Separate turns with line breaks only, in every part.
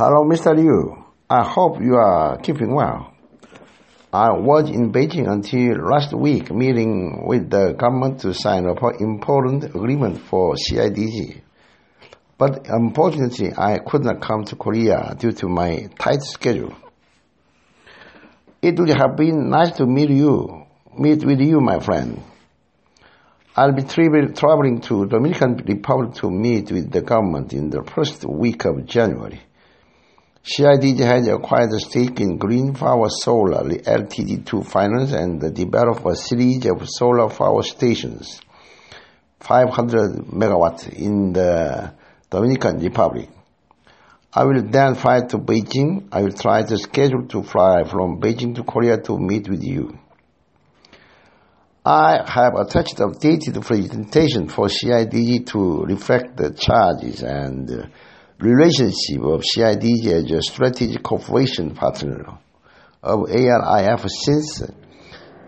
Hello, Mr. Liu. I hope you are keeping well. I was in Beijing until last week meeting with the government to sign an important agreement for CIDG. But unfortunately, I could not come to Korea due to my tight schedule. It would have been nice to meet you, meet with you, my friend. I'll be traveling to Dominican Republic to meet with the government in the first week of January. CIDG has acquired a stake in Green Power Solar Ltd to finance and develop a series of solar power stations, 500 megawatts in the Dominican Republic. I will then fly to Beijing. I will try to schedule to fly from Beijing to Korea to meet with you. I have attached updated presentation for CIDG to reflect the charges and relationship of CIDG as a strategic cooperation partner of ARIF since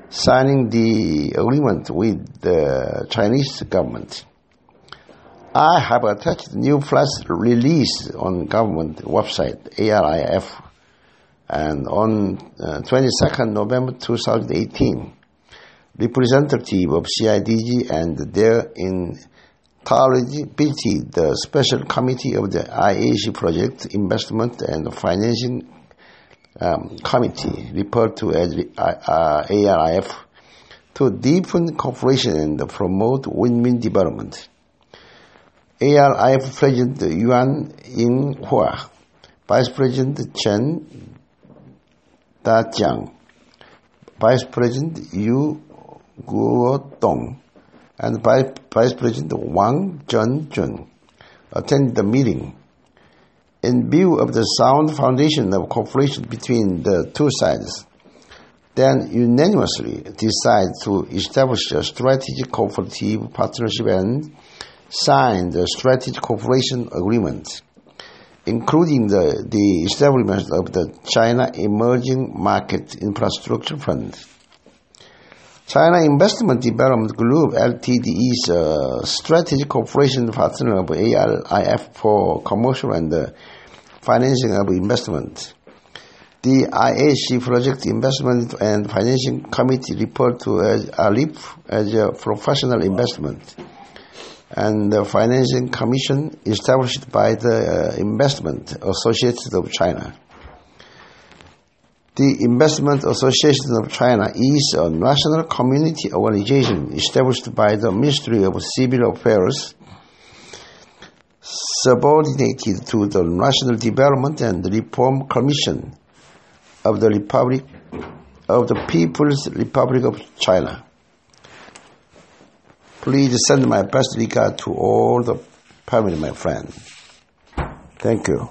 signing the agreement with the Chinese government. I have attached new flash release on government website ARIF and on uh, 22nd November 2018 representative of CIDG and their intelligibility, the Special Committee of the IAC Project Investment and Financing um, Committee, referred to as uh, ARIF, to deepen cooperation and promote win-win development. ARIF President Yuan Yinghua, Vice President Chen Dajiang, Vice President Yu Guodong and Vice President Wang Junjun attended the meeting. In view of the sound foundation of cooperation between the two sides, then unanimously decided to establish a strategic cooperative partnership and signed the strategic cooperation agreement, including the, the establishment of the China Emerging Market Infrastructure Fund. China Investment Development Group Ltd is a uh, strategic cooperation partner of ARIF for commercial and uh, financing of investment. The IAC Project Investment and Financing Committee report to as uh, ALIP as a professional investment and the Financing Commission established by the Investment Associates of China. The Investment Association of China is a national community organization established by the Ministry of Civil Affairs, subordinated to the National Development and Reform Commission of the Republic of the People's Republic of China. Please send my best regard to all the family, my friend. Thank you.